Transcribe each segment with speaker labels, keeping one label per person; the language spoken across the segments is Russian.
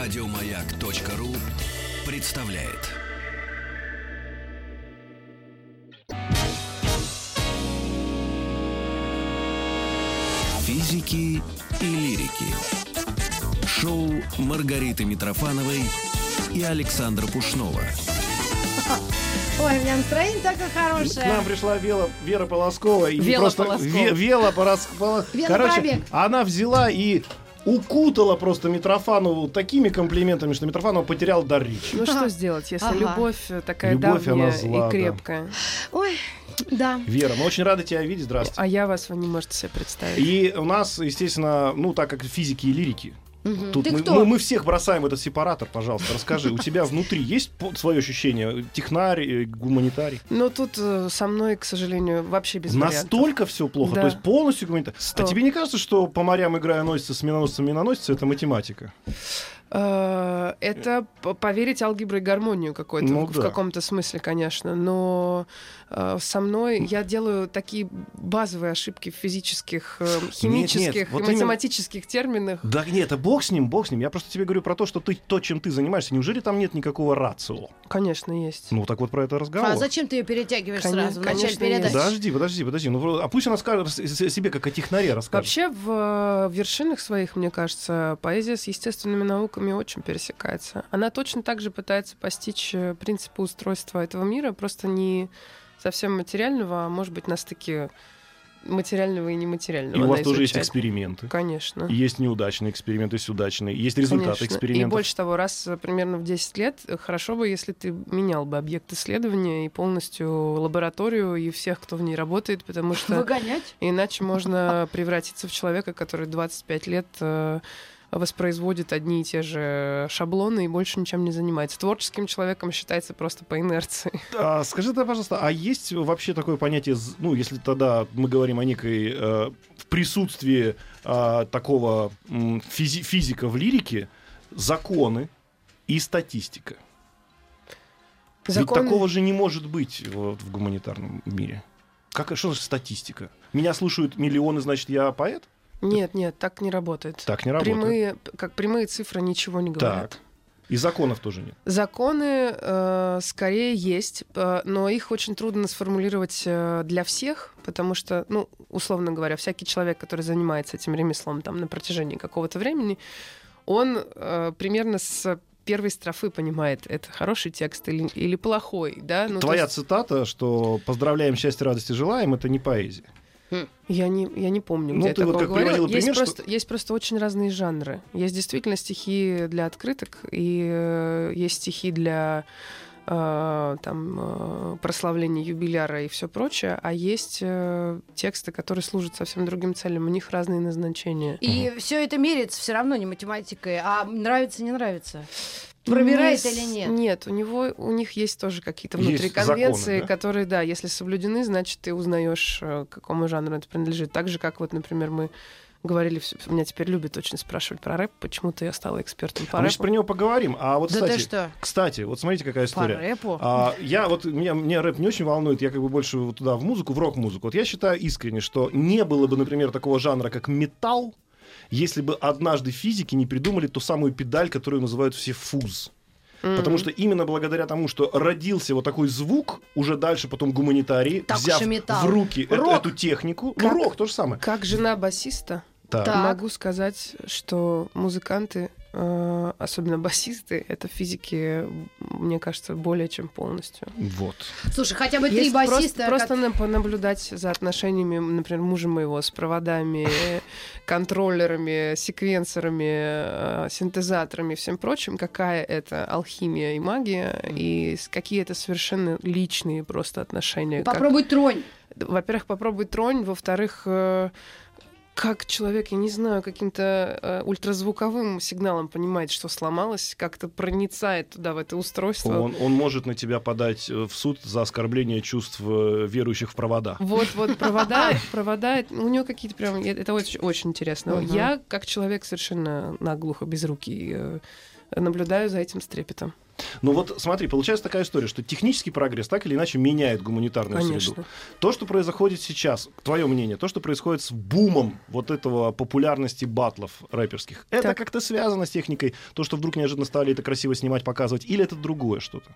Speaker 1: Радиомаяк.ру представляет. Физики и лирики. Шоу Маргариты Митрофановой и Александра Пушнова.
Speaker 2: Ой, у меня настроение такое
Speaker 3: К нам
Speaker 2: хорошее.
Speaker 3: пришла Вела, Вера Полоскова. И
Speaker 4: Вела
Speaker 3: просто
Speaker 4: Полоскова.
Speaker 3: Ве- Вела Порос- Поло-
Speaker 2: Вела
Speaker 3: Короче, она взяла и укутала просто Митрофанову такими комплиментами, что Митрофанова потерял дар речи.
Speaker 4: Ну что сделать, если
Speaker 2: Ага.
Speaker 4: любовь такая
Speaker 3: Любовь, она
Speaker 4: давняя
Speaker 3: зла, да.
Speaker 4: и крепкая,
Speaker 2: Ой, да.
Speaker 3: Вера, мы очень рады тебя видеть. Здравствуйте.
Speaker 4: а я вас вы не можете себе представить.
Speaker 3: И у нас, естественно, ну, так как физики и лирики,
Speaker 2: Мгм.
Speaker 3: Тут
Speaker 2: Ты
Speaker 3: мы,
Speaker 2: кто?
Speaker 3: мы- мы всех бросаем в этот сепаратор, пожалуйста. Расскажи, у тебя внутри есть свое ощущение? Технарь, э, гуманитарий?
Speaker 4: Но тут э, со мной, к сожалению, вообще без.
Speaker 3: Настолько все плохо,
Speaker 4: Да.
Speaker 3: то есть полностью гуманитарий. А тебе не кажется, что по морям играя носится с миноносцем миноносец это математика?
Speaker 4: Э, Это поверить алгебру и гармонию какой-то
Speaker 3: Ну
Speaker 4: в,
Speaker 3: да.
Speaker 4: каком-то смысле, конечно. Но со мной я делаю такие базовые ошибки в физических, э, химических
Speaker 3: вот
Speaker 4: и
Speaker 3: именно-
Speaker 4: математических терминах.
Speaker 3: Да нет, это бог с ним, бог с ним. Я просто тебе говорю про то, что ты то, чем ты занимаешься. Неужели там нет никакого рацио?
Speaker 4: Конечно, есть.
Speaker 3: Ну так вот про это разговор.
Speaker 2: А зачем ты ее перетягиваешь
Speaker 4: Коне-
Speaker 2: сразу в начале
Speaker 4: конечно,
Speaker 2: передачи?
Speaker 3: Подожди, подожди, подожди. Ну, а пусть она скажет себе, как о технаре расскажет.
Speaker 4: Вообще в э, вершинах своих, мне кажется, поэзия с естественными науками очень пересекается. Она точно так же пытается постичь э, принципы устройства этого мира, просто не совсем материального, а может быть на стыке материального и нематериального.
Speaker 3: И у вас тоже есть эксперименты.
Speaker 4: Конечно.
Speaker 3: Есть неудачные эксперименты, есть удачные. Есть результаты
Speaker 4: Конечно.
Speaker 3: экспериментов.
Speaker 4: И больше того, раз э, примерно в 10 лет, э, хорошо бы, если ты менял бы объект исследования и полностью лабораторию и всех, кто в ней работает, потому что
Speaker 2: Выгонять?
Speaker 4: Иначе можно превратиться в человека, который 25 лет э, воспроизводит одни и те же шаблоны и больше ничем не занимается. Творческим человеком считается просто по инерции.
Speaker 3: А, скажи тогда, пожалуйста, а есть вообще такое понятие, ну, если тогда мы говорим о некой э, в присутствии а, такого физи- физика в лирике, законы и статистика? Ведь
Speaker 4: Закон-
Speaker 3: такого же не может быть вот, в гуманитарном мире. Как, что за статистика? Меня слушают миллионы, значит, я поэт?
Speaker 4: Нет, нет, так не работает.
Speaker 3: Так не работает.
Speaker 4: Прямые, как прямые цифры ничего не говорят.
Speaker 3: Так. И законов тоже нет.
Speaker 4: Законы э, скорее есть, э, но их очень трудно сформулировать э, для всех, потому что, ну, условно говоря, всякий человек, который занимается этим ремеслом там на протяжении какого-то времени, он э, примерно с первой строфы понимает, это хороший текст или, или плохой, да? Ну,
Speaker 3: Твоя
Speaker 4: есть
Speaker 3: цитата, что поздравляем, счастья, радости желаем, это не поэзия.
Speaker 4: Я не, я не помню,
Speaker 3: Ну,
Speaker 4: где
Speaker 3: ты
Speaker 4: я
Speaker 3: вот как
Speaker 4: говорила. Есть,
Speaker 3: пример, что-
Speaker 4: просто, есть просто очень разные жанры. Есть действительно стихи для открыток, и э, есть стихи для э, там, э, прославления юбиляра и все прочее, а есть э, тексты, которые служат совсем другим целям. У них разные назначения.
Speaker 2: И все это меряется все равно не математикой, а нравится, не нравится. Пробирает
Speaker 4: Не
Speaker 2: или нет?
Speaker 4: Нет, у него у них есть тоже какие-то
Speaker 3: Есть
Speaker 4: внутри
Speaker 3: законы,
Speaker 4: конвенции,
Speaker 3: да?
Speaker 4: которые, да, если соблюдены, значит, ты узнаешь, э, к какому жанру это принадлежит. Так же, как вот, например, мы говорили, меня теперь любят очень спрашивать про рэп, почему-то я стала экспертом по
Speaker 3: А мы сейчас
Speaker 4: рэпу.
Speaker 3: про него поговорим. А вот,
Speaker 2: Да ты
Speaker 3: кстати,
Speaker 2: что?
Speaker 3: кстати, вот смотрите, какая
Speaker 2: По
Speaker 3: история.
Speaker 2: рэпу?
Speaker 3: А, я вот меня, меня рэп не очень волнует, я как бы больше вот туда в музыку, в рок-музыку. Вот я считаю искренне, что не было бы, например, такого жанра, как металл, если бы однажды физики не придумали ту самую педаль, которую называют все фуз. Потому что именно благодаря тому, что родился вот такой звук, уже дальше потом гуманитарии,
Speaker 2: Так
Speaker 3: взяв в руки
Speaker 2: Рок.
Speaker 3: эту технику,
Speaker 4: Как?
Speaker 3: ну, рок то же самое.
Speaker 4: Как жена басиста,
Speaker 3: Так.
Speaker 2: Так.
Speaker 4: могу сказать, что музыканты, особенно басисты, это физики, мне кажется, более чем полностью.
Speaker 3: Вот.
Speaker 2: Слушай, хотя бы три
Speaker 4: Есть просто-
Speaker 2: басиста.
Speaker 4: Просто,
Speaker 2: как-
Speaker 4: на- понаблюдать за отношениями, например, мужа моего с проводами, контроллерами, секвенсорами, э, синтезаторами и всем прочим, какая это алхимия и магия, и с- какие это совершенно личные просто отношения. Как-
Speaker 2: Попробуй тронь.
Speaker 4: во-первых, попробуй тронь, во-вторых, э, как человек, я не знаю, каким-то э, ультразвуковым сигналом понимает, что сломалось, как-то проницает туда, в это устройство.
Speaker 3: Он, он может на тебя подать э, в суд за оскорбление чувств э, верующих в провода.
Speaker 4: Вот, вот провода, провода, у него какие-то прям, э, это очень, очень интересно.
Speaker 2: Мгм.
Speaker 4: Я, как человек совершенно наглухо, без руки, наблюдаю за этим с трепетом.
Speaker 3: Но вот смотри, получается такая история, что технический прогресс так или иначе меняет гуманитарную
Speaker 4: Конечно.
Speaker 3: среду. То, что происходит сейчас, твое мнение, то, что происходит с бумом вот этого популярности батлов рэперских, это
Speaker 4: Так.
Speaker 3: как-то связано с техникой, то, что вдруг неожиданно стали это красиво снимать, показывать, или это другое что-то?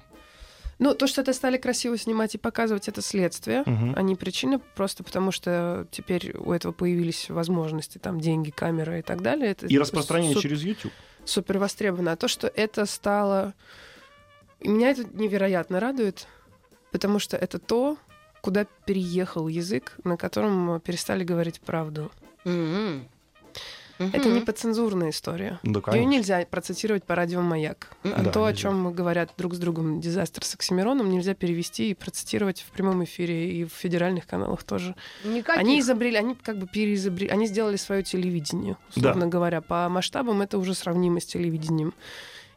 Speaker 4: Ну, то, что это стали красиво снимать и показывать, это следствие,
Speaker 3: Мгм.
Speaker 4: а не причина, просто потому что теперь у этого появились возможности, там, деньги, камера и так далее. Это
Speaker 3: И распространение
Speaker 4: су-
Speaker 3: через YouTube.
Speaker 4: супер востребовано. А то, что это стало... И меня это невероятно радует, потому что это то, куда переехал язык, на котором перестали говорить правду.
Speaker 2: Мгм.
Speaker 4: Это
Speaker 2: Мгм.
Speaker 4: не подцензурная история.
Speaker 3: Да,
Speaker 4: Ее нельзя процитировать по радио «Маяк». А
Speaker 3: Да,
Speaker 4: то, о
Speaker 3: нельзя.
Speaker 4: чем говорят друг с другом дизастер с Оксимироном, нельзя перевести и процитировать в прямом эфире и в федеральных каналах тоже.
Speaker 2: Никаких.
Speaker 4: Они изобрели, они как бы переизобрели, они сделали свое телевидение, условно говоря. По масштабам это уже сравнимо с телевидением.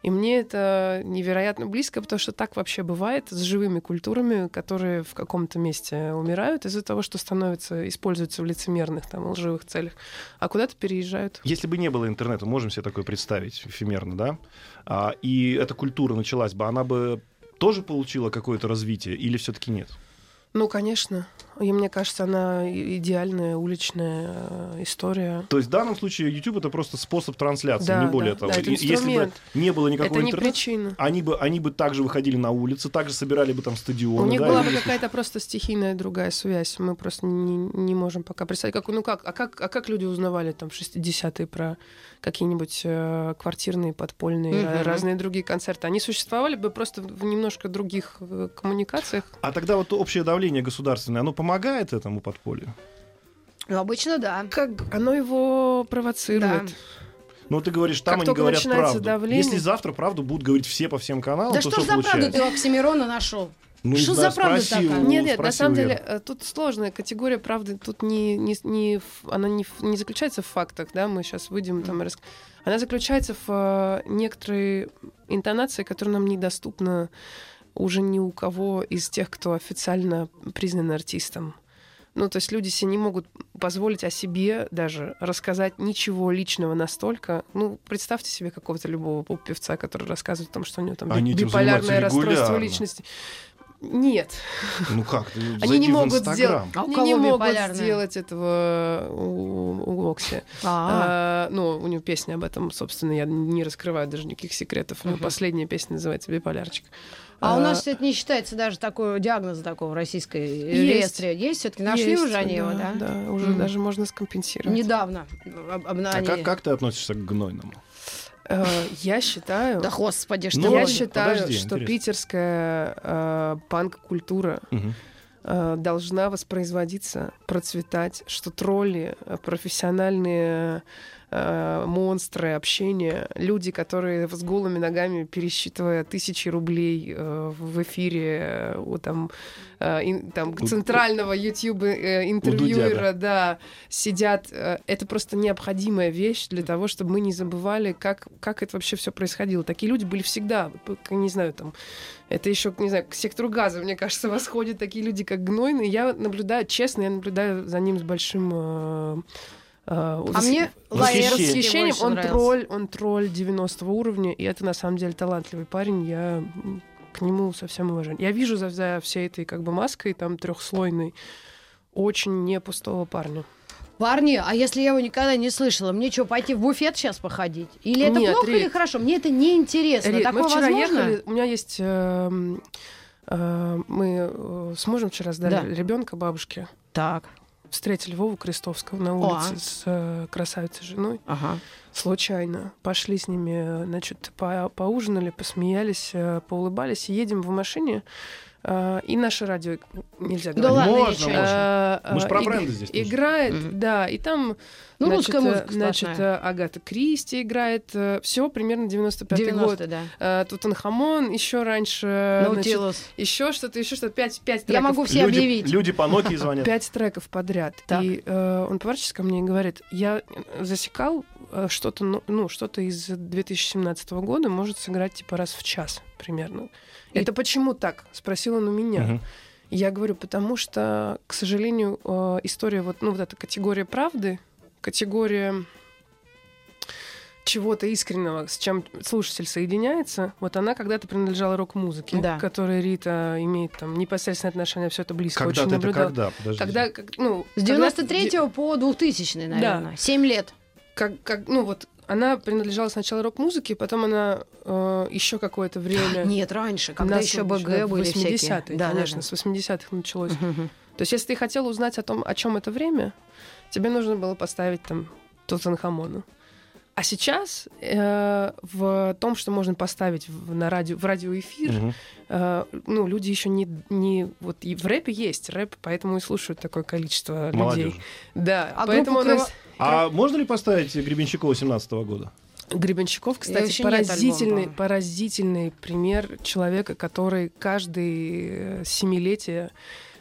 Speaker 4: И мне это невероятно близко, потому что так вообще бывает с живыми культурами, которые в каком-то месте умирают из-за того, что становятся, используются в лицемерных, там, лживых целях, а куда-то переезжают.
Speaker 3: Если бы не было интернета, можем себе такое представить, эфемерно, да? А, и эта культура началась бы, она бы тоже получила какое-то развитие или все-таки нет?
Speaker 4: Ну, конечно. И мне кажется, она идеальная уличная э, история.
Speaker 3: То есть в данном случае YouTube это просто способ трансляции,
Speaker 4: Да,
Speaker 3: не более
Speaker 4: да,
Speaker 3: того.
Speaker 4: да, это
Speaker 3: Если бы не было никакого
Speaker 4: это не
Speaker 3: интернета,
Speaker 4: причина.
Speaker 3: они бы, они бы также выходили на улицы, также собирали бы там стадионы.
Speaker 4: У них
Speaker 3: да,
Speaker 4: была бы какая-то просто стихийная другая связь. Мы просто не, не можем пока представить. Как, ну как, а, как, а как люди узнавали там в 60-е про какие-нибудь э, квартирные, подпольные, э, разные другие концерты? Они существовали бы просто в немножко других э, коммуникациях.
Speaker 3: А тогда вот общее давление государственное, оно помогает этому подполью?
Speaker 2: Ну, обычно да.
Speaker 4: Как оно его провоцирует.
Speaker 2: Да.
Speaker 3: Ну, ты говоришь, там
Speaker 4: Как
Speaker 3: они говорят правду.
Speaker 4: давление-
Speaker 3: Если завтра правду будут говорить все по всем каналам,
Speaker 2: Да
Speaker 3: то
Speaker 2: что
Speaker 3: что
Speaker 2: за правду ты у Оксимирона нашел?
Speaker 3: Ну, не
Speaker 2: Что
Speaker 3: знаю,
Speaker 2: за правда
Speaker 3: спроси
Speaker 2: такая?
Speaker 4: Нет, нет, на самом
Speaker 3: у
Speaker 4: деле э, тут сложная категория правды. Тут не, не, не она не, не заключается в фактах, да, мы сейчас выйдем там и рас- Она заключается в э, некоторой интонации, которая нам недоступна уже ни у кого из тех, кто официально признан артистом. Ну, то есть люди себе не могут позволить о себе даже рассказать ничего личного настолько. Ну, представьте себе какого-то любого поп-певца, который рассказывает о том, что у него там
Speaker 3: Они
Speaker 4: биполярное расстройство личности. Нет.
Speaker 3: Ну как? Ты
Speaker 4: Они не могут сделать,
Speaker 2: А у
Speaker 4: они не могут сделать этого у, у Окси.
Speaker 2: А,
Speaker 4: А, ну, у него песня об этом, собственно, я не раскрываю даже никаких секретов. У него
Speaker 2: Мгм.
Speaker 4: последняя песня называется «Биполярчик».
Speaker 2: а у
Speaker 4: А,
Speaker 2: нас это не считается даже такой диагноз такого в российской
Speaker 4: Есть.
Speaker 2: реестре. Есть все-таки нашли
Speaker 4: есть,
Speaker 2: уже они его, да?
Speaker 4: Да, уже даже можно скомпенсировать.
Speaker 2: Недавно. об- об-
Speaker 3: А
Speaker 2: они-
Speaker 3: как, как ты относишься к гнойному?
Speaker 4: Э, я считаю,
Speaker 2: Да господи, что
Speaker 3: Ну,
Speaker 4: я считаю, что питерская э, панк-культура э, должна воспроизводиться, процветать, что тролли, профессиональные э, монстры общения, люди, которые с голыми ногами, пересчитывая тысячи рублей э, в эфире э, у там, э, ин- там центрального YouTube интервьюера,
Speaker 3: Дудя,
Speaker 4: да, сидят. это просто необходимая вещь для того, чтобы мы не забывали, как, как это вообще все происходило. Такие люди были всегда, не знаю, там, это еще, не знаю, к сектору газа, мне кажется, восходят такие люди, как Гнойный. Я наблюдаю, честно, я наблюдаю за ним с большим... э, э,
Speaker 2: А мне
Speaker 3: Восхищение.
Speaker 2: Лаэртский
Speaker 4: восхищением. Он
Speaker 2: нравился.
Speaker 4: тролль, он тролль 90 уровня, и это на самом деле талантливый парень. Я к нему со всем уважением. Я вижу за, за всей этой как бы маской, там трехслойной, очень не пустого парня.
Speaker 2: Парни, а если я его никогда не слышала, мне что, пойти в буфет сейчас походить? Или это
Speaker 4: Нет,
Speaker 2: плохо
Speaker 4: Рит.
Speaker 2: или хорошо? Мне это не интересно.
Speaker 4: Рит,
Speaker 2: Такое
Speaker 4: мы вчера
Speaker 2: возможно?
Speaker 4: ехали, у меня есть... эм, э, мы э, с мужем вчера сдали
Speaker 2: Да.
Speaker 4: ребенка бабушке.
Speaker 2: Так.
Speaker 4: Встретили Вову Крестовского на
Speaker 2: О,
Speaker 4: улице
Speaker 2: а.
Speaker 4: с э, красавицей женой.
Speaker 2: Ага.
Speaker 4: Случайно. Пошли с ними, значит, по- поужинали, посмеялись, э, поулыбались. Едем в машине, и наше радио нельзя
Speaker 2: Да
Speaker 4: говорить.
Speaker 2: ладно,
Speaker 3: Можно, можно.
Speaker 4: Э,
Speaker 3: Мы ж
Speaker 4: э,
Speaker 3: про
Speaker 4: иг-
Speaker 3: бренды здесь тоже.
Speaker 4: Играет,
Speaker 2: Мгм.
Speaker 4: да, и там
Speaker 2: Ну,
Speaker 4: значит,
Speaker 2: русская
Speaker 4: э,
Speaker 2: музыка
Speaker 4: значит,
Speaker 2: сплошная.
Speaker 4: э, Агата Кристи играет. Все примерно 95-й год.
Speaker 2: 90 да.
Speaker 4: Э, Тутанхамон еще раньше. значит,
Speaker 2: Наутилус.
Speaker 4: еще что-то, еще что-то. Пять, пять
Speaker 2: Я
Speaker 4: треков.
Speaker 2: могу все
Speaker 3: люди,
Speaker 2: объявить.
Speaker 3: люди по Nokia звонят.
Speaker 4: Пять треков подряд.
Speaker 2: Так.
Speaker 4: И э, он поворачивается ко мне и говорит, я засекал э, что-то, ну, ну, что-то из 2017 года может сыграть типа раз в час примерно. Это почему так? Спросил он у меня. Я говорю, потому что, к сожалению, э, история вот, ну, вот эта категория правды, категория чего-то искреннего, с чем слушатель соединяется, вот она когда-то принадлежала рок-музыке,
Speaker 2: Да.
Speaker 4: которой Рита имеет там непосредственное отношение, все это близко
Speaker 3: Когда
Speaker 4: очень наблюдала.
Speaker 3: когда? Подожди.
Speaker 4: Когда, как, ну,
Speaker 2: С
Speaker 4: когда-
Speaker 2: 93 по 2000, наверное. Семь лет.
Speaker 4: как, как, ну вот, она принадлежала сначала рок-музыке, потом она еще какое-то время...
Speaker 2: Нет, раньше, когда еще БГ
Speaker 4: да,
Speaker 2: были
Speaker 4: 80-е,
Speaker 2: всякие. Да,
Speaker 4: конечно,
Speaker 2: да,
Speaker 4: с 80-х началось.
Speaker 2: да.
Speaker 4: То есть, если ты хотел узнать о том, о чем это время, тебе нужно было поставить там Тутанхамону. А сейчас э, в том, что можно поставить в, на радио, в радиоэфир,
Speaker 3: Мгм.
Speaker 4: э, ну, люди еще не, не... Вот и в рэпе есть рэп, поэтому и слушают такое количество
Speaker 3: Молодежь.
Speaker 4: людей. Да,
Speaker 2: А
Speaker 4: поэтому у нас...
Speaker 3: А можно ли поставить Гребенщикова 17 года?
Speaker 4: Гребенщиков, кстати, поразительный,
Speaker 2: альбома,
Speaker 4: поразительный пример человека, который каждые э, семилетие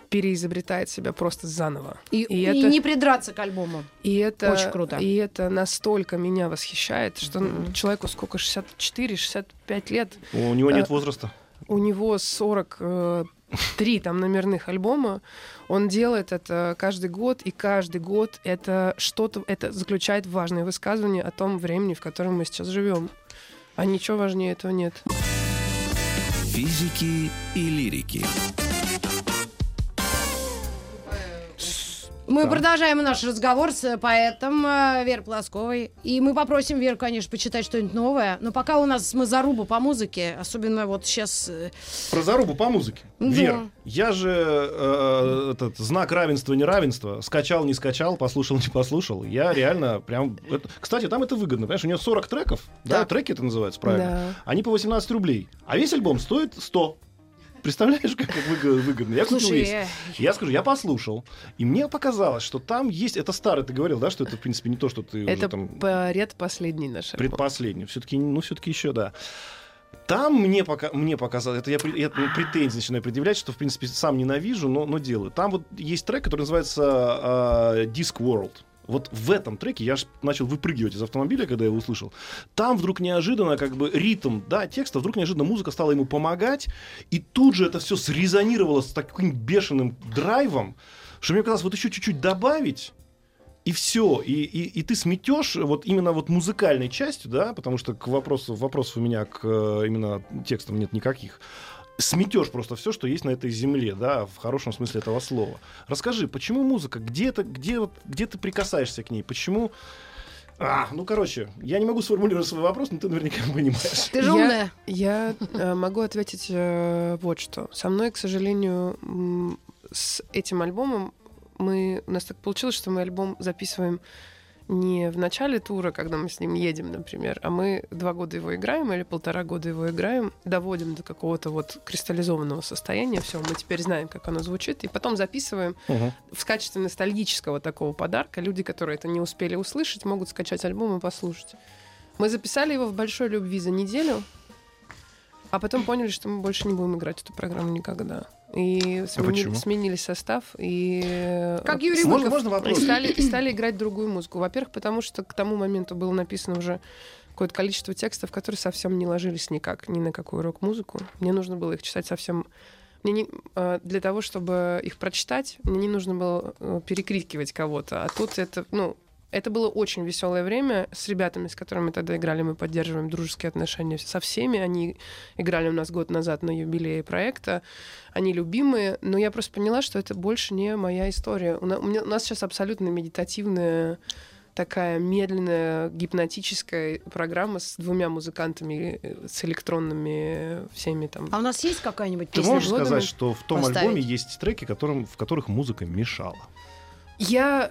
Speaker 4: переизобретает себя просто заново.
Speaker 2: И,
Speaker 4: И
Speaker 2: и
Speaker 4: это-
Speaker 2: не придраться к альбому.
Speaker 4: И это,
Speaker 2: Очень круто.
Speaker 4: И это настолько меня восхищает, что
Speaker 2: Мгм.
Speaker 4: человеку сколько, 64-65 лет,
Speaker 3: У него нет
Speaker 4: А,
Speaker 3: возраста.
Speaker 4: у него 43 там номерных альбома, он делает это каждый год, и каждый год это что-то, это заключает важное высказывание о том времени, в котором мы сейчас живем. А ничего важнее этого нет.
Speaker 1: Физики и лирики.
Speaker 2: Мы
Speaker 3: Да.
Speaker 2: продолжаем наш разговор с поэтом э, Верой Плосковой. И мы попросим Веру, конечно, почитать что-нибудь новое. Но пока у нас мы заруба по музыке, особенно вот сейчас... э,
Speaker 3: Про зарубу по музыке.
Speaker 2: Да.
Speaker 3: Вер, я же э, этот знак равенства неравенства скачал, не скачал, послушал, не послушал. Я реально прям... это- Кстати, там это выгодно, понимаешь? У нее 40 треков, да,
Speaker 2: Так.
Speaker 3: треки это называется, правильно?
Speaker 4: Да.
Speaker 3: Они по 18 рублей. А весь альбом стоит 100. Представляешь, как это выгодно? Я купил
Speaker 2: Слушай,
Speaker 3: весь.
Speaker 2: э,
Speaker 3: Я скажу, я послушал, и мне показалось, что там есть... Это старый, ты говорил, да, что это, в принципе, не то, что ты
Speaker 4: Это
Speaker 3: уже там...
Speaker 4: поряд последний наш альбом.
Speaker 3: Предпоследний. Все-таки, ну, все-таки еще, да. Там мне, пока, мне показалось, это я, я ну, претензии начинаю предъявлять, что, в принципе, сам ненавижу, но, но делаю. Там вот есть трек, который называется э, Disc World. Вот в этом треке я аж начал выпрыгивать из автомобиля, когда я его услышал. Там вдруг неожиданно, как бы ритм, да, текста, вдруг неожиданно музыка стала ему помогать, и тут же это все срезонировало с таким бешеным драйвом, что мне казалось, вот еще чуть-чуть добавить, и все, и, и, и ты сметешь вот именно вот музыкальной частью, да, потому что к вопросу вопросов у меня к э, именно текстам нет никаких. Сметешь просто все, что есть на этой земле, да, в хорошем смысле этого слова. Расскажи, почему музыка? Где это, где вот, где ты прикасаешься к ней? Почему? А, ну короче, я не могу сформулировать свой вопрос, но ты наверняка понимаешь.
Speaker 2: Ты же
Speaker 4: Я-
Speaker 2: умная.
Speaker 4: Я э, могу ответить э, вот что. Со мной, к сожалению, с этим альбомом мы у нас так получилось, что мы альбом записываем не в начале тура, когда мы с ним едем, например, а мы два года его играем или полтора года его играем, доводим до какого-то вот кристаллизованного состояния, все, мы теперь знаем, как оно звучит, и потом записываем
Speaker 3: Мгм.
Speaker 4: в качестве ностальгического такого подарка. Люди, которые это не успели услышать, могут скачать альбом и послушать. Мы записали его в большой любви за неделю, а потом поняли, что мы больше не будем играть эту программу никогда. И смени-
Speaker 3: почему?
Speaker 4: сменили состав и э,
Speaker 2: Как Юрий
Speaker 3: Можно, можно
Speaker 4: и
Speaker 3: вопрос?
Speaker 4: стали, и стали играть другую музыку. Во-первых, потому что к тому моменту было написано уже какое-то количество текстов, которые совсем не ложились никак, ни на какую рок-музыку. Мне нужно было их читать совсем... Мне не, э, для того, чтобы их прочитать, мне не нужно было э, перекрикивать кого-то. А тут это, ну, это было очень веселое время с ребятами, с которыми мы тогда играли. Мы поддерживаем дружеские отношения со всеми. Они играли у нас год назад на юбилее проекта. Они любимые. Но я просто поняла, что это больше не моя история. У на- у нас сейчас абсолютно медитативная такая медленная гипнотическая программа с двумя музыкантами, э, с электронными всеми там.
Speaker 2: А у нас есть какая-нибудь
Speaker 3: Ты
Speaker 2: песня?
Speaker 3: можешь
Speaker 4: годами
Speaker 3: сказать, что в том
Speaker 2: поставить.
Speaker 3: альбоме есть треки, которым, в которых музыка мешала?
Speaker 4: Я,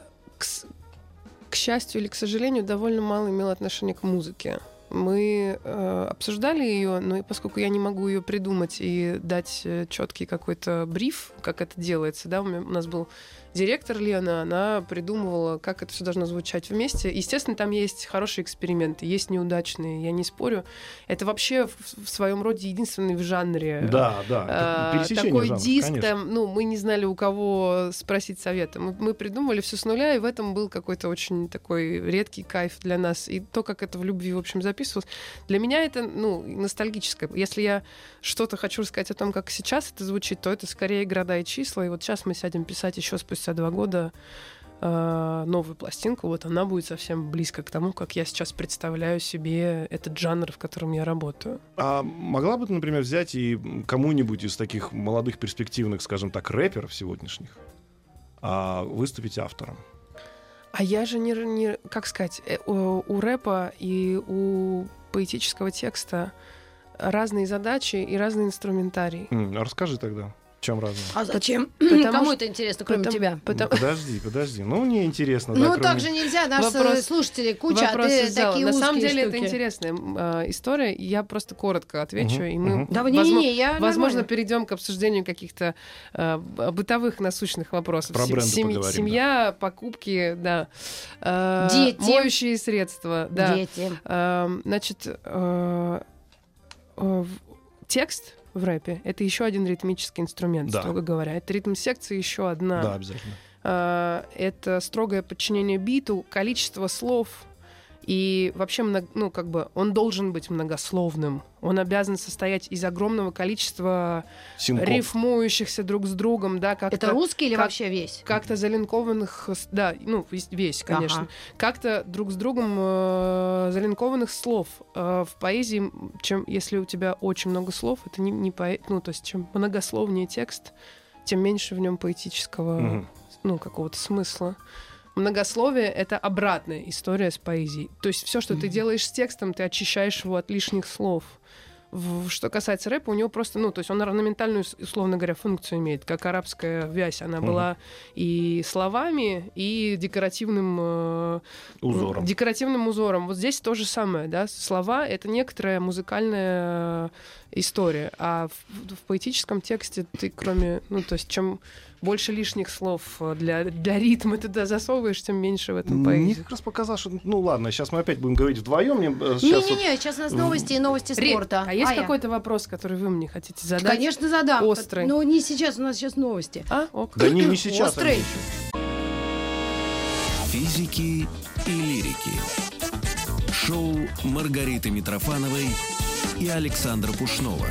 Speaker 4: к, счастью или к сожалению, довольно мало имела отношения к музыке. Мы э, обсуждали ее, но и поскольку я не могу ее придумать и дать четкий какой-то бриф, как это делается, да, у, меня- у нас был директор Лена, она придумывала, как это все должно звучать вместе. Естественно, там есть хорошие эксперименты, есть неудачные, я не спорю. Это вообще в, в своем роде единственный в жанре
Speaker 3: Да, да.
Speaker 4: а,
Speaker 3: пересечение
Speaker 4: такой
Speaker 3: жанров,
Speaker 4: диск,
Speaker 3: конечно.
Speaker 4: там, ну, мы не знали, у кого спросить совета. Мы, мы придумали все с нуля, и в этом был какой-то очень такой редкий кайф для нас. И то, как это в любви, в общем, записывалось, для меня это, ну, ностальгическое. Если я что-то хочу рассказать о том, как сейчас это звучит, то это скорее города и числа. И вот сейчас мы сядем писать еще спустя два года э, новую пластинку, вот она будет совсем близко к тому, как я сейчас представляю себе этот жанр, в котором я работаю.
Speaker 3: А могла бы ты, например, взять и кому-нибудь из таких молодых перспективных, скажем так, рэперов сегодняшних а, выступить автором?
Speaker 4: А я же не, не как сказать, э, у, у рэпа и у поэтического текста разные задачи и разный инструментарий.
Speaker 3: А расскажи тогда, чем разница?
Speaker 2: А зачем?
Speaker 4: Потому
Speaker 2: Кому
Speaker 4: что-
Speaker 2: это интересно, кроме
Speaker 4: Потому-
Speaker 2: тебя?
Speaker 4: потому-
Speaker 3: Подожди, подожди. Ну, мне интересно. да,
Speaker 2: Ну,
Speaker 3: кроме-
Speaker 2: так же нельзя, наши
Speaker 4: Вопрос-
Speaker 2: слушатели куча,
Speaker 4: Вопрос
Speaker 2: а ты
Speaker 4: зала.
Speaker 2: такие
Speaker 4: На самом деле это
Speaker 2: штуки.
Speaker 4: интересная м, э, история. Я просто коротко отвечу,
Speaker 3: Мгм,
Speaker 4: и мы,
Speaker 3: мгм.
Speaker 2: Да,
Speaker 4: возможно,
Speaker 2: не-не-не, я
Speaker 4: возможно, перейдем к обсуждению каких-то э, бытовых насущных вопросов.
Speaker 3: Про бренды
Speaker 4: сем-
Speaker 3: поговорим,
Speaker 4: семья, покупки, да. Э,
Speaker 2: Дети.
Speaker 4: Моющие средства, да.
Speaker 2: Дети.
Speaker 4: Эм, Значит, э, э, текст в рэпе это еще один ритмический инструмент,
Speaker 3: Да.
Speaker 4: строго говоря. Это ритм секции еще одна.
Speaker 3: Да, обязательно.
Speaker 4: Э, это строгое подчинение биту, количество слов. И вообще, ну, как бы, он должен быть многословным. Он обязан состоять из огромного количества
Speaker 3: Синкоп.
Speaker 4: рифмующихся друг с другом, да, как
Speaker 2: Это русский или
Speaker 4: как-
Speaker 2: вообще весь?
Speaker 4: как-то залинкованных, да, ну, весь- весь, конечно,
Speaker 2: Ага.
Speaker 4: как-то друг с другом э, залинкованных слов. Э, в поэзии, чем, если у тебя очень много слов, это не, не поэ- ну, то есть, чем многословнее текст, тем меньше в нем поэтического,
Speaker 3: Мгм.
Speaker 4: ну, какого-то смысла. Многословие — это обратная история с поэзией. То есть все, что ты делаешь с текстом, ты очищаешь его от лишних слов. В- Что касается рэпа, у него просто, ну, то есть он орнаментальную, условно говоря, функцию имеет, как арабская вязь. Она
Speaker 3: Мгм.
Speaker 4: была и словами, и декоративным э,
Speaker 3: Узором.
Speaker 4: Декоративным узором. Вот здесь то же самое, да. Слова — это некоторая музыкальная история, а в, в поэтическом тексте ты кроме, ну, то есть чем больше лишних слов э, для, для ритма ты туда засовываешь, тем меньше в этом
Speaker 3: Мне
Speaker 4: поэзии.
Speaker 3: как раз показалось, что... Ну ладно, сейчас мы опять будем говорить вдвоем. Мне, э, сейчас вот-
Speaker 2: Не-не-не, сейчас у нас новости и новости
Speaker 4: Рит,
Speaker 2: спорта.
Speaker 4: а есть
Speaker 2: я?
Speaker 4: какой-то вопрос, который вы мне хотите задать?
Speaker 2: Конечно, задам.
Speaker 4: Острый.
Speaker 2: Но не сейчас, у нас сейчас новости.
Speaker 4: А, ок.
Speaker 3: Да не, не сейчас.
Speaker 2: Острый.
Speaker 3: Андрей.
Speaker 1: Физики и лирики. Шоу Маргариты Митрофановой и Александра Пушнова.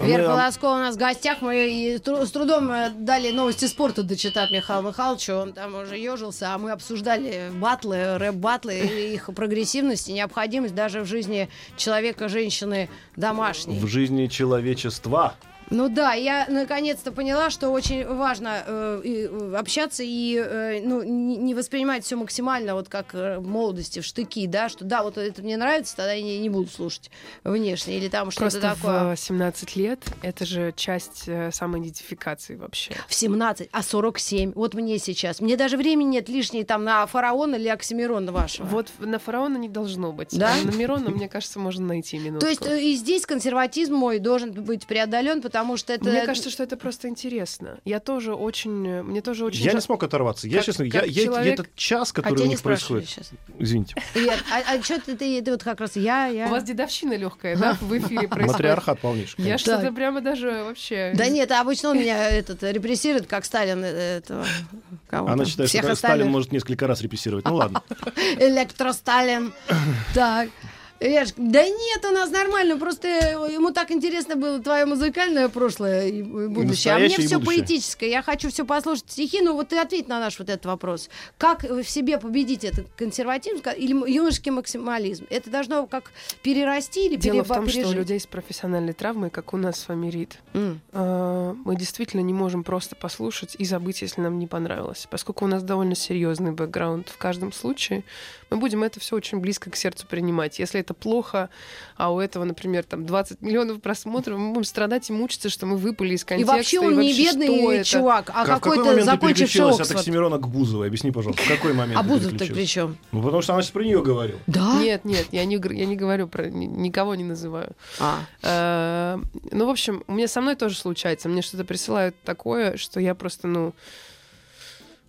Speaker 2: Вера
Speaker 3: Мы, а,
Speaker 2: Полоскова у нас в гостях. Мы и тру- с трудом э, дали новости спорта дочитать Михаилу Михайловичу. Он там уже ежился, а мы обсуждали батлы, рэп-батлы, и их прогрессивность и необходимость даже в жизни человека, женщины домашней.
Speaker 3: В жизни человечества.
Speaker 2: Ну да, я наконец-то поняла, что очень важно э, и, э, общаться и э, ну, не, не воспринимать все максимально вот как э, молодости, в штыки, да, что да, вот это мне нравится, тогда я не, не буду слушать внешне или там что-то
Speaker 4: Просто
Speaker 2: такое.
Speaker 4: в 17 лет это же часть э, самоидентификации вообще.
Speaker 2: В 17, а 47. Вот мне сейчас. Мне даже времени нет лишней там на фараона или Оксимирона вашего.
Speaker 4: Вот на фараона не должно быть.
Speaker 2: Да?
Speaker 4: А на Мирона, мне кажется, можно найти минутку.
Speaker 2: То есть э, и здесь консерватизм мой должен быть преодолен, потому что это...
Speaker 4: Мне кажется, что это просто интересно. Я тоже очень... э, Мне тоже очень...
Speaker 3: Я
Speaker 4: жа-
Speaker 3: не смог оторваться. Я,
Speaker 4: Как-
Speaker 3: честно, я,
Speaker 4: как
Speaker 3: я- я
Speaker 4: человек-
Speaker 3: этот час,
Speaker 2: А
Speaker 3: который
Speaker 2: тебя
Speaker 3: у них происходит...
Speaker 2: сейчас.
Speaker 3: Извините.
Speaker 2: Вер, а, а что ты, ты, ты вот как раз я, я...
Speaker 4: У вас дедовщина легкая, да, в эфире происходит?
Speaker 3: Матриархат полнейший.
Speaker 4: Я что-то прямо даже вообще...
Speaker 2: Да нет, обычно он меня этот, репрессирует, как Сталин э, этого...
Speaker 3: Она считает, что Сталин может несколько раз репрессировать. Ну ладно.
Speaker 2: Электросталин. Так. Верш, да нет, у нас нормально, просто ему так интересно было твое музыкальное прошлое и будущее, а мне все
Speaker 3: будущее.
Speaker 2: поэтическое. Я хочу все послушать стихи, ну вот ты ответь на наш вот этот вопрос. Как в себе победить этот консерватизм или юношеский максимализм? Это должно как перерасти или
Speaker 4: Дело в том, что у людей с профессиональной травмой, как у нас с вами, Рит,
Speaker 2: М.
Speaker 4: э, мы действительно не можем просто послушать и забыть, если нам не понравилось. Поскольку у нас довольно серьезный бэкграунд в каждом случае, мы будем это все очень близко к сердцу принимать. Если это плохо, а у этого, например, там 20 миллионов просмотров, мы будем страдать и мучиться, что мы выпали из
Speaker 2: И
Speaker 4: контекста.
Speaker 2: вообще он не
Speaker 4: вообще,
Speaker 2: бедный
Speaker 4: что это?
Speaker 2: чувак, а
Speaker 3: Как- какой
Speaker 2: какой-то
Speaker 3: момент ты
Speaker 2: закончивший
Speaker 3: переключилась от
Speaker 2: Оксфорд.
Speaker 3: Оксимирона к Бузовой? Объясни, пожалуйста, в какой момент
Speaker 2: А
Speaker 3: ты
Speaker 2: Бузов-то при чем?
Speaker 3: Ну, потому что она сейчас про нее говорила.
Speaker 2: Да?
Speaker 4: Нет, нет, я не, я не говорю про... ни- Никого не называю.
Speaker 2: А.
Speaker 4: Э, Ну, в общем, у меня со мной тоже случается. Мне что-то присылают такое, что я просто, ну...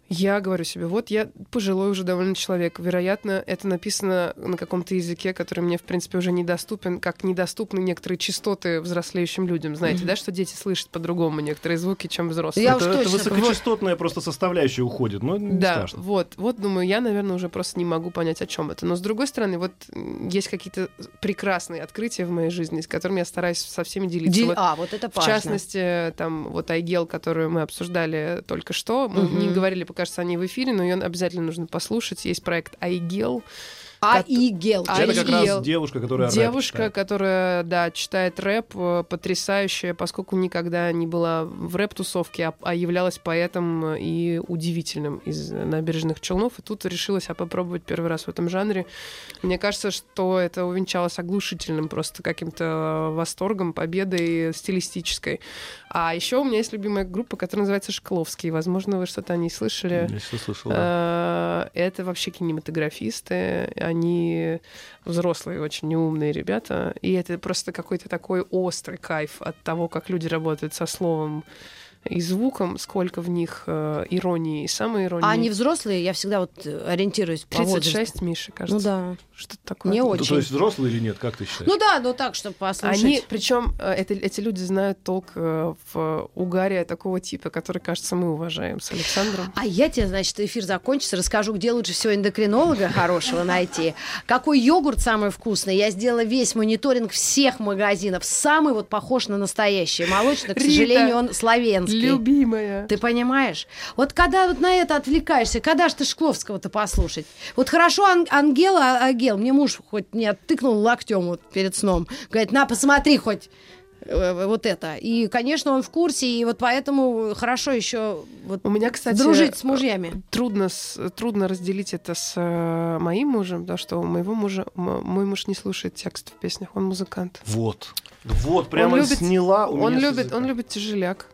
Speaker 4: Я говорю себе, вот я пожилой уже довольно человек. Вероятно, это написано на каком-то языке, который мне, в принципе, уже недоступен, как недоступны некоторые частоты взрослеющим людям. Знаете, да, что дети слышат по-другому некоторые звуки, чем взрослые.
Speaker 2: Я
Speaker 3: это,
Speaker 2: уж
Speaker 3: это
Speaker 2: точно.
Speaker 3: высокочастотная просто составляющая уходит. Ну, не
Speaker 4: Да,
Speaker 3: страшно.
Speaker 4: вот, вот, думаю, я, наверное, уже просто не могу понять, о чем это. Но с другой стороны, вот есть какие-то прекрасные открытия в моей жизни, с которыми я стараюсь со всеми делиться.
Speaker 2: Ди-
Speaker 4: Вот
Speaker 2: А, вот это
Speaker 4: В
Speaker 2: важно.
Speaker 4: частности, там вот Айгел, которую мы обсуждали только что, мы
Speaker 2: Мгм.
Speaker 4: не говорили, кажется, о ней в эфире, но ее обязательно нужно послушать. Есть проект Айгел.
Speaker 2: А
Speaker 4: Кот-
Speaker 2: и гел.
Speaker 4: А
Speaker 3: это как раз девушка, которая рэп
Speaker 4: Девушка,
Speaker 3: читает.
Speaker 4: которая, да, читает рэп, э, потрясающая, поскольку никогда не была в рэп-тусовке, а, а являлась поэтом и удивительным из набережных Челнов. И тут решилась а попробовать первый раз в этом жанре. Мне кажется, что это увенчалось оглушительным просто каким-то восторгом, победой стилистической. А еще у меня есть любимая группа, которая называется Шкловский. Возможно, вы что-то о ней слышали.
Speaker 3: Я слышал, да.
Speaker 4: Э, Это вообще кинематографисты. Они взрослые, очень неумные ребята. И это просто какой-то такой острый кайф от того, как люди работают со словом и звуком, сколько в них э, иронии и самой иронии.
Speaker 2: А они взрослые, я всегда вот э, ориентируюсь по возрасту.
Speaker 4: 36, Миша, кажется.
Speaker 2: Ну да.
Speaker 4: Что-то такое.
Speaker 2: Не
Speaker 3: Ну,
Speaker 2: очень.
Speaker 3: То есть взрослый или нет, как ты считаешь?
Speaker 2: Ну да, ну так, чтобы послушать.
Speaker 4: Они, причем это, эти люди знают толк э, в угаре такого типа, который, кажется, мы уважаем с Александром.
Speaker 2: А я тебе, значит, эфир закончится, расскажу, где лучше всего эндокринолога хорошего найти, какой йогурт самый вкусный. Я сделала весь мониторинг всех магазинов. Самый вот похож на настоящий. Молочный, к сожалению, он славянский.
Speaker 4: Любимая.
Speaker 2: Ты понимаешь? Вот когда вот на это отвлекаешься, когда ж ты Шкловского-то послушать? Вот хорошо Ан- Ангела, Агел, мне муж хоть не оттыкнул локтем вот перед сном. Говорит, на, посмотри хоть э, вот это. И, конечно, он в курсе, и вот поэтому хорошо еще вот
Speaker 4: У меня, кстати,
Speaker 2: дружить с мужьями.
Speaker 4: трудно, с- трудно разделить это с э, моим мужем, потому что у моего мужа, мой муж не слушает текст в песнях, он музыкант.
Speaker 3: Вот. Вот, прямо
Speaker 4: любит-
Speaker 3: сняла у
Speaker 4: Он
Speaker 3: меня
Speaker 4: любит, он любит тяжеляк.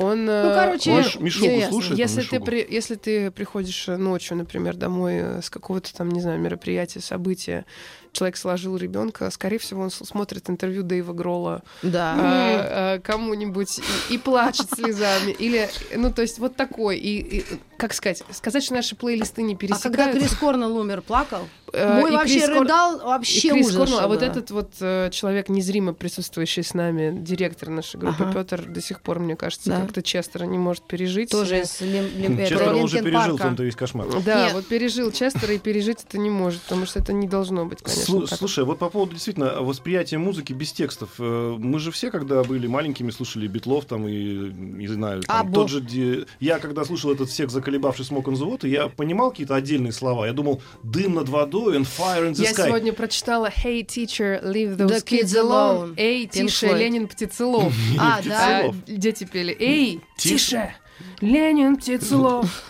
Speaker 4: Он,
Speaker 2: Ну,
Speaker 4: э,
Speaker 2: короче,
Speaker 3: Можешь Мишугу
Speaker 2: ясно.
Speaker 3: слушать?
Speaker 4: если
Speaker 3: Мишугу?
Speaker 4: ты, при, если ты приходишь ночью, например, домой э, с какого-то там, не знаю, мероприятия, события, человек сложил ребенка, скорее всего, он смотрит интервью Дэйва Гролла
Speaker 2: Да.
Speaker 4: э, э, кому-нибудь и, и плачет слезами. Или, ну, то есть вот такой. И, и, как сказать, сказать, что наши плейлисты не
Speaker 2: А когда. Крис Корнелл умер, плакал?
Speaker 4: э,
Speaker 2: Мой
Speaker 4: и
Speaker 2: вообще
Speaker 4: Крис Кор-
Speaker 2: рыдал,
Speaker 4: и
Speaker 2: вообще
Speaker 4: Крис
Speaker 2: ужас.
Speaker 4: Корнелл, а вот этот вот э, человек, незримо присутствующий с нами, директор нашей группы,
Speaker 2: Ага.
Speaker 4: Петр, до сих пор, мне кажется,
Speaker 2: Да.
Speaker 4: как-то Честера не может пережить.
Speaker 2: Тоже
Speaker 4: Э,
Speaker 2: из Лим- Лим- это,
Speaker 3: Честер он уже пережил, том-то весь кошмар.
Speaker 4: Да,
Speaker 2: Нет.
Speaker 4: вот пережил Честера и пережить это не может, потому что это не должно быть, конечно.
Speaker 3: Слу-
Speaker 4: так.
Speaker 3: Слушай, вот по поводу действительно восприятия музыки без текстов. э, Мы же все, когда были маленькими, слушали Битлов там и, не знаю, там,
Speaker 2: Абу.
Speaker 3: тот же... Ди- Я когда слушал этот всех заколебавший смог он завод, я понимал какие-то отдельные слова. Я думал, дым над водой and fire in the
Speaker 4: Я
Speaker 3: sky.
Speaker 4: сегодня прочитала Hey, teacher, leave those
Speaker 2: The
Speaker 4: kids
Speaker 2: kids
Speaker 4: alone.
Speaker 2: alone.
Speaker 4: Эй,
Speaker 2: Pink
Speaker 4: тише,
Speaker 2: Floyd.
Speaker 4: Ленин Птицелов.
Speaker 2: А, да.
Speaker 4: А, дети пели. Эй,
Speaker 3: Тише.
Speaker 4: Ленин Птицелов.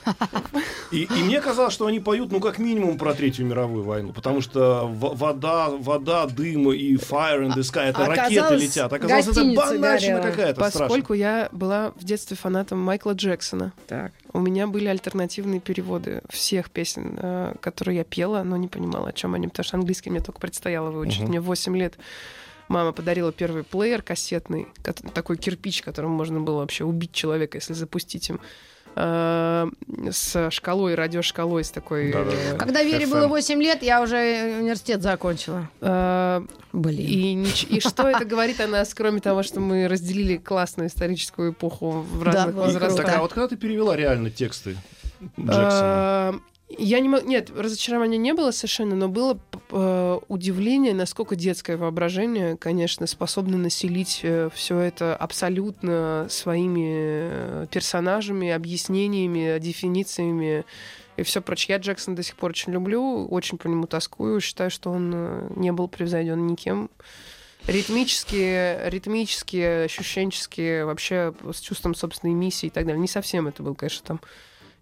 Speaker 3: И, и мне казалось, что они поют, ну, как минимум про Третью мировую войну, потому что в- вода, вода, дым и fire in the sky, это ракеты летят. Оказалось, это банальщина какая-то
Speaker 4: Поскольку я была в детстве фанатом Майкла Джексона, у меня были альтернативные переводы всех песен, э, которые я пела, но не понимала, о чем они, потому что английский мне только предстояло выучить.
Speaker 3: Мгм.
Speaker 4: Мне 8 лет. Мама подарила первый плеер кассетный, такой кирпич, которым можно было вообще убить человека, если запустить им. э, с шкалой, радиошкалой, с такой...
Speaker 3: Да-да-да.
Speaker 4: э,
Speaker 2: Когда Вере
Speaker 3: FM.
Speaker 2: было 8 лет, я уже университет закончила.
Speaker 4: э,
Speaker 2: Блин.
Speaker 4: И, нич- и что это говорит о нас, кроме того, что мы разделили классную историческую эпоху в разных
Speaker 2: было
Speaker 4: возрастах?
Speaker 3: Так, а вот когда ты перевела реально тексты Джексона?
Speaker 4: Э, Я не могу... Нет, разочарования не было совершенно, но было э, удивление, насколько детское воображение, конечно, способно населить все это абсолютно своими э, персонажами, объяснениями, дефинициями и все прочее. Я Джексона до сих пор очень люблю, очень по нему тоскую, считаю, что он э, не был превзойден никем. Ритмические, ритмические, ощущенческие, вообще с чувством собственной миссии и так далее. Не совсем это был, конечно, там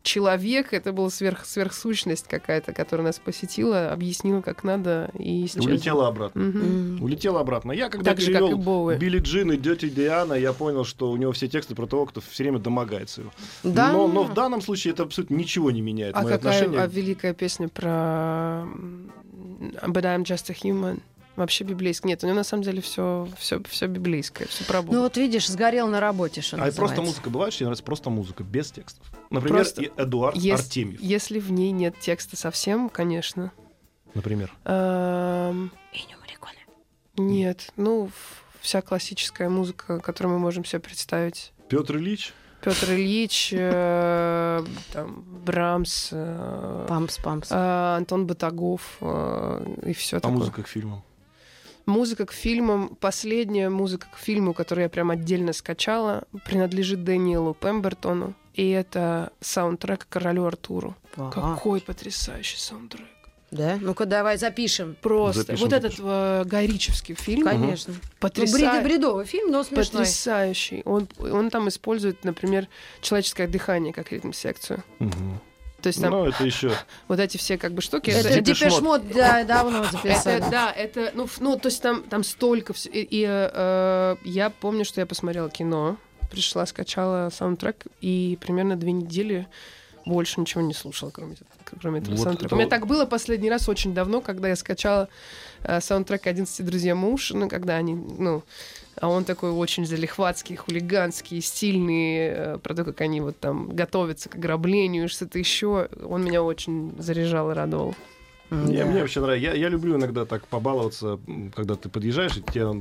Speaker 4: человек, это была сверх, сверхсущность какая-то, которая нас посетила, объяснила, как надо, и исчезла.
Speaker 3: Улетела обратно.
Speaker 2: М.
Speaker 3: Улетела обратно. Я когда
Speaker 4: Так же, как и.
Speaker 3: Билли Джин и Дети Диана, я понял, что у него все тексты про того, кто все время домогается его.
Speaker 2: Да?
Speaker 3: Но, но в данном случае это абсолютно ничего не меняет.
Speaker 4: А какая
Speaker 3: отношение.
Speaker 4: а великая песня про But I'm just a human? Вообще библейское. Нет, у него на самом деле все, все, все библейское, все про Бога.
Speaker 2: Ну вот видишь, сгорел на работе, что
Speaker 3: А просто
Speaker 2: называется.
Speaker 3: музыка бывает, что тебе нравится просто музыка без текстов. Например,
Speaker 4: Просто
Speaker 3: и Эдуард
Speaker 4: Ес-
Speaker 3: Артемьев,
Speaker 4: Если в ней нет текста совсем, конечно.
Speaker 3: например.
Speaker 4: Эм, нет, ну, вся классическая музыка, которую мы можем себе представить.
Speaker 3: Петр Ильич.
Speaker 4: Петр Ильич, э, там, Брамс, э,
Speaker 2: Пампс, пампс.
Speaker 4: э, Антон Батагов э, и все
Speaker 3: А
Speaker 4: такое.
Speaker 3: музыка к фильмам.
Speaker 4: Музыка к фильмам, последняя музыка к фильму, которую я прям отдельно скачала, принадлежит Дэниелу Пембертону. И это саундтрек «Королю Артуру».
Speaker 2: Ага.
Speaker 4: Какой потрясающий саундтрек.
Speaker 2: Да? Ну-ка давай запишем.
Speaker 4: Просто.
Speaker 3: Запишем,
Speaker 4: вот этот
Speaker 3: запишем.
Speaker 4: э, гайричевский фильм
Speaker 2: Конечно. Ну,
Speaker 4: потряса-
Speaker 2: бред- бредовый фильм, но смешной.
Speaker 4: потрясающий. Он, он там использует, например, человеческое дыхание как ритм-секцию.
Speaker 3: Мгм.
Speaker 4: То есть там
Speaker 3: Ну, это еще...
Speaker 4: вот эти все как бы штуки.
Speaker 2: Это
Speaker 3: Depeche
Speaker 2: Depeche
Speaker 3: Mode.
Speaker 2: Mode, да, давно
Speaker 4: Это,
Speaker 2: записали.
Speaker 4: да, это, ну, ну, то есть там, там столько всего. И, и, э, я помню, что я посмотрела кино, пришла, скачала саундтрек, и примерно две недели больше ничего не слушала, кроме, кроме этого
Speaker 3: Вот
Speaker 4: саундтрека.
Speaker 3: это
Speaker 4: У меня так было последний раз очень давно, когда я скачала э, саундтрек «11 друзья муж», ну, когда они, ну, а он такой очень залихватский, хулиганский, стильный, э, про то, как они вот там готовятся к ограблению что-то еще. Он меня очень заряжал и радовал.
Speaker 3: Мне,
Speaker 2: Да.
Speaker 3: мне вообще нравится. Я, я люблю иногда так побаловаться, когда ты подъезжаешь, и тебя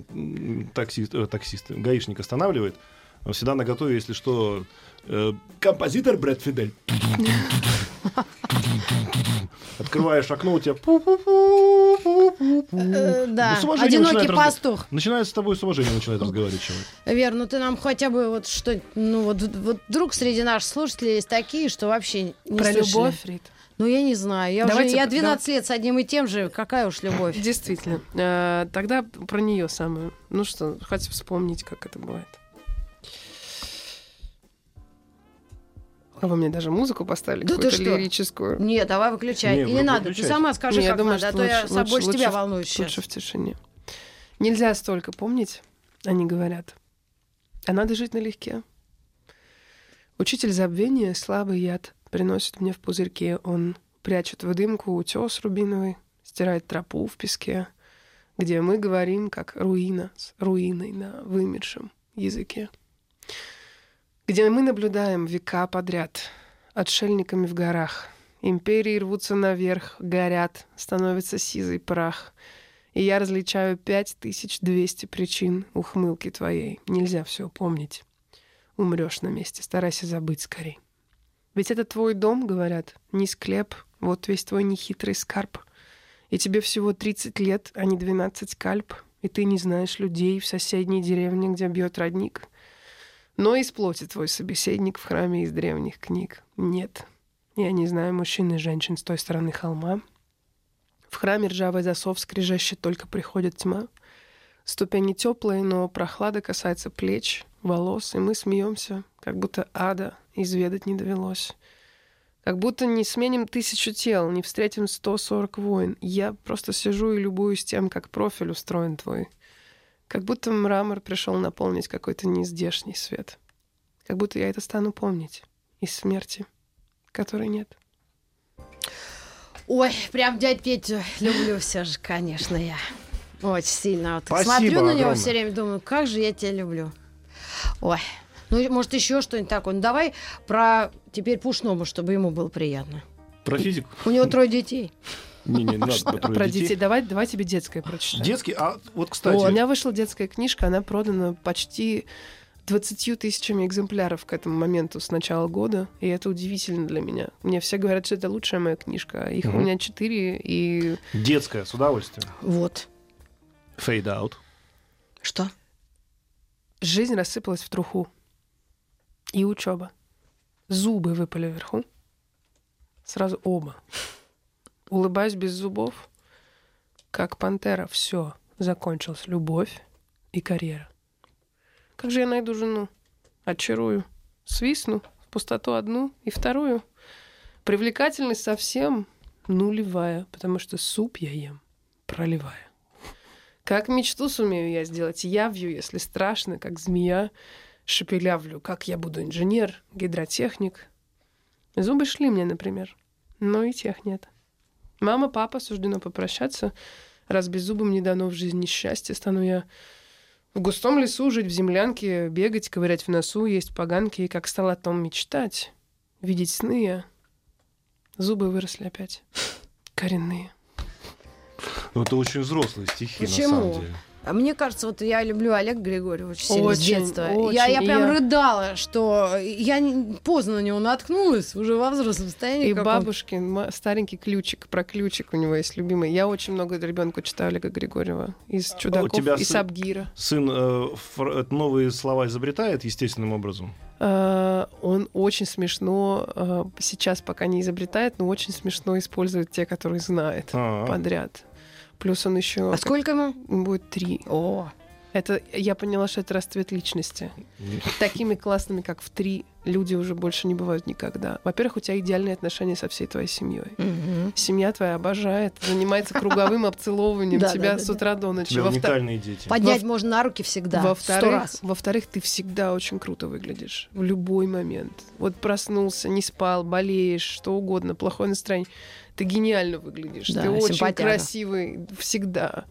Speaker 3: таксист, э, таксист, гаишник останавливает. Он всегда на готове, если что, э, композитор Брэд Фидель. Открываешь окно, у тебя
Speaker 2: Э, Да,
Speaker 3: Ну,
Speaker 2: одинокий пастух.
Speaker 3: начинает с тобой с уважением начинает разговаривать человек.
Speaker 2: Вер, ну ты нам хотя бы вот что, ну вот, вот вдруг среди наших слушателей есть такие, что вообще не
Speaker 4: Про
Speaker 2: слышали.
Speaker 4: любовь, Рит.
Speaker 2: Ну я не знаю, я
Speaker 4: Давайте
Speaker 2: уже я
Speaker 4: про-
Speaker 2: 12 лет с одним и тем же, какая уж любовь.
Speaker 4: Действительно. Э, Тогда про нее самую. Ну что, хоть вспомнить, как это бывает. А вы мне даже музыку поставили,
Speaker 2: Да ты
Speaker 4: какую-то лирическую.
Speaker 2: Нет, давай выключай.
Speaker 3: Не,
Speaker 2: Или
Speaker 3: вы
Speaker 2: надо, ты
Speaker 3: выключайте.
Speaker 2: сама скажи,
Speaker 4: Не, я
Speaker 2: как
Speaker 4: думаю,
Speaker 2: надо, а то я
Speaker 4: лучше-
Speaker 2: сам больше тебя
Speaker 4: лучше-
Speaker 2: волнуюсь сейчас.
Speaker 4: Лучше в тишине. Нельзя столько помнить, они говорят. А надо жить налегке. Учитель забвения, слабый яд, приносит мне в пузырьке. Он прячет в дымку утес рубиновый, стирает тропу в песке, где мы говорим, как руина с руиной на вымершем языке. Где мы наблюдаем века подряд отшельниками в горах. Империи рвутся наверх, горят, становится сизый прах. И я различаю 5200 причин ухмылки твоей. Нельзя все помнить. Умрешь на месте, старайся забыть скорей. Ведь это твой дом, говорят, не склеп, вот весь твой нехитрый скарб. И тебе всего 30 лет, а не 12 кальп, и ты не знаешь людей в соседней деревне, где бьет родник. Но из плоти твой собеседник в храме из древних книг. Нет, я не знаю мужчин и женщин с той стороны холма. В храме ржавый засов скрежещет, только приходит тьма. Ступени теплые, но прохлада касается плеч, волос, и мы смеемся, как будто ада изведать не довелось. Как будто не сменим тысячу тел, не встретим 140 войн. Я просто сижу и любуюсь тем, как профиль устроен твой. Как будто мрамор пришел наполнить какой-то нездешний свет. Как будто я это стану помнить из смерти, которой нет.
Speaker 2: Ой, прям дядь Петю люблю все же, конечно, я. Очень сильно. Вот
Speaker 3: Спасибо
Speaker 2: смотрю на него
Speaker 3: огромное.
Speaker 2: все время, думаю, как же я тебя люблю. Ой. Ну, может, еще что-нибудь такое. Ну, давай про теперь Пушному, чтобы ему было приятно.
Speaker 3: Про физику?
Speaker 2: У него трое детей.
Speaker 3: Не, не, надо про
Speaker 4: Про
Speaker 3: детей.
Speaker 4: детей. Давай, давай тебе детское прочитаю.
Speaker 3: Детский, а вот,
Speaker 4: О,
Speaker 3: кстати,
Speaker 4: у меня вышла детская книжка, она продана почти 20 тысячами экземпляров к этому моменту с начала года, и это удивительно для меня. Мне все говорят, что это лучшая моя книжка, а их у меня четыре, и
Speaker 3: детская, с удовольствием.
Speaker 2: Вот.
Speaker 3: Fade out.
Speaker 2: Что?
Speaker 4: жизнь рассыпалась в труху. И учеба. Зубы выпали вверху. Сразу оба. Улыбаюсь без зубов. Как пантера. Все. Закончилась любовь и карьера. Как же я найду жену? Очарую. Свистну в пустоту одну и вторую. Привлекательность совсем нулевая, потому что суп я ем проливая. Как мечту сумею я сделать явью, если страшно, как змея, шепелявлю, как я буду инженер, гидротехник. Зубы шли мне, например, но и тех нет. Мама, папа, суждено попрощаться. Раз беззубым не дано в жизни счастье, стану я в густом лесу жить в землянке, бегать, ковырять в носу, есть поганки, и как стал о том мечтать, видеть сны я. Зубы выросли опять, коренные.
Speaker 3: Ну, это очень взрослые стихи, на
Speaker 2: Почему?
Speaker 3: самом деле.
Speaker 2: А мне кажется, вот я люблю Олега Григорьева очень сильно с
Speaker 4: Очень,
Speaker 2: детства.
Speaker 4: очень.
Speaker 2: Я, я
Speaker 4: И
Speaker 2: прям
Speaker 4: я-
Speaker 2: рыдала, что я поздно на него наткнулась уже во взрослом состоянии.
Speaker 4: И
Speaker 2: каком-то.
Speaker 4: бабушкин старенький ключик, про ключик у него есть любимый. Я очень много ребенку читаю Олега Григорьева. Из чудаков,
Speaker 3: тебя
Speaker 4: из
Speaker 3: сын-
Speaker 4: Абгира.
Speaker 3: Сын э, фр- э, новые слова изобретает естественным образом.
Speaker 4: А, Он очень смешно, а, сейчас пока не изобретает, но очень смешно использует те, которые знает
Speaker 3: А,
Speaker 4: подряд. Плюс он еще
Speaker 2: А сколько ему?
Speaker 4: будет три.
Speaker 2: О,
Speaker 4: Это я поняла, что это расцвет личности. Такими классными, как в три, люди уже больше не бывают никогда. Во-первых, у тебя идеальные отношения со всей твоей семьей. Семья твоя обожает, занимается круговым обцеловыванием тебя с утра до ночи.
Speaker 3: уникальные дети.
Speaker 2: поднять можно на руки всегда.
Speaker 4: Во-вторых, во-вторых, ты всегда очень круто выглядишь. В любой момент. Вот проснулся, не спал, болеешь, что угодно, плохое настроение. Ты гениально выглядишь.
Speaker 2: Да,
Speaker 4: ты очень красивый всегда.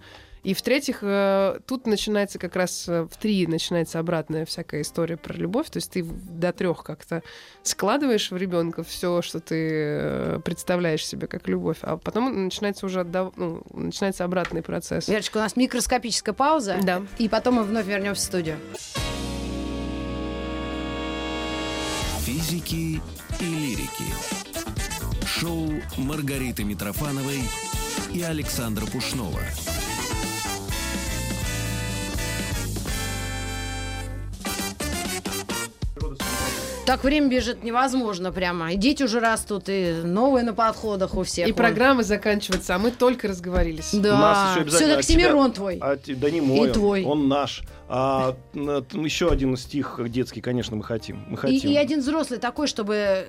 Speaker 4: И в-третьих, э, тут начинается как раз э, в три начинается обратная всякая история про любовь. То есть ты до трех как-то складываешь в ребенка все, что ты э, представляешь себе как любовь, а потом начинается уже отдав- ну, начинается обратный процесс.
Speaker 2: Верочка, у нас микроскопическая пауза.
Speaker 4: Да.
Speaker 2: И потом мы вновь вернемся в студию.
Speaker 1: Физики и лирики. Шоу Маргариты Митрофановой и Александра Пушнова.
Speaker 2: Так время бежит невозможно прямо. И дети уже растут, и новые на подходах у всех.
Speaker 4: И
Speaker 2: вон.
Speaker 4: программа заканчивается, а мы только разговорились.
Speaker 3: У нас
Speaker 2: Да,
Speaker 3: еще обязательно от тебя-
Speaker 2: Семирон твой.
Speaker 3: А, да не мой,
Speaker 2: И
Speaker 3: он,
Speaker 2: твой.
Speaker 3: он наш. А, еще один стих детский, конечно, мы хотим. Мы
Speaker 2: И,
Speaker 3: хотим.
Speaker 2: и один взрослый такой, чтобы...